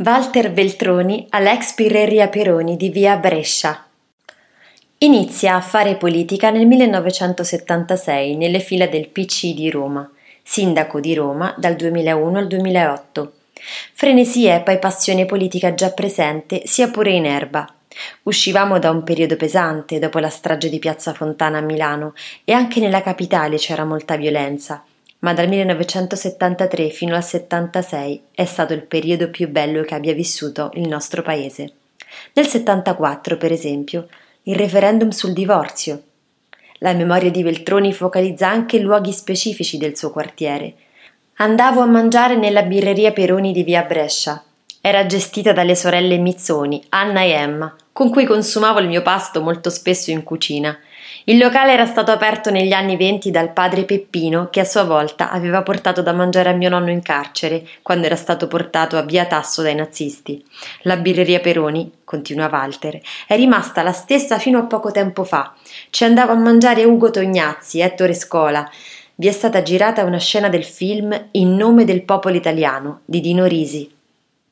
Walter Veltroni all'ex Birreria Peroni di via Brescia. Inizia a fare politica nel 1976 nelle fila del PC di Roma, sindaco di Roma dal 2001 al 2008. Frenesia e poi passione politica già presente, sia pure in erba. Uscivamo da un periodo pesante dopo la strage di Piazza Fontana a Milano e anche nella capitale c'era molta violenza ma dal 1973 fino al 76 è stato il periodo più bello che abbia vissuto il nostro paese. Nel 74, per esempio, il referendum sul divorzio. La memoria di Veltroni focalizza anche luoghi specifici del suo quartiere. Andavo a mangiare nella birreria Peroni di via Brescia. Era gestita dalle sorelle Mizzoni, Anna e Emma, con cui consumavo il mio pasto molto spesso in cucina il locale era stato aperto negli anni venti dal padre Peppino, che a sua volta aveva portato da mangiare a mio nonno in carcere, quando era stato portato a via Tasso dai nazisti. La birreria Peroni, continua Walter, è rimasta la stessa fino a poco tempo fa. Ci andava a mangiare Ugo Tognazzi, Ettore Scola. Vi è stata girata una scena del film In nome del popolo italiano di Dino Risi.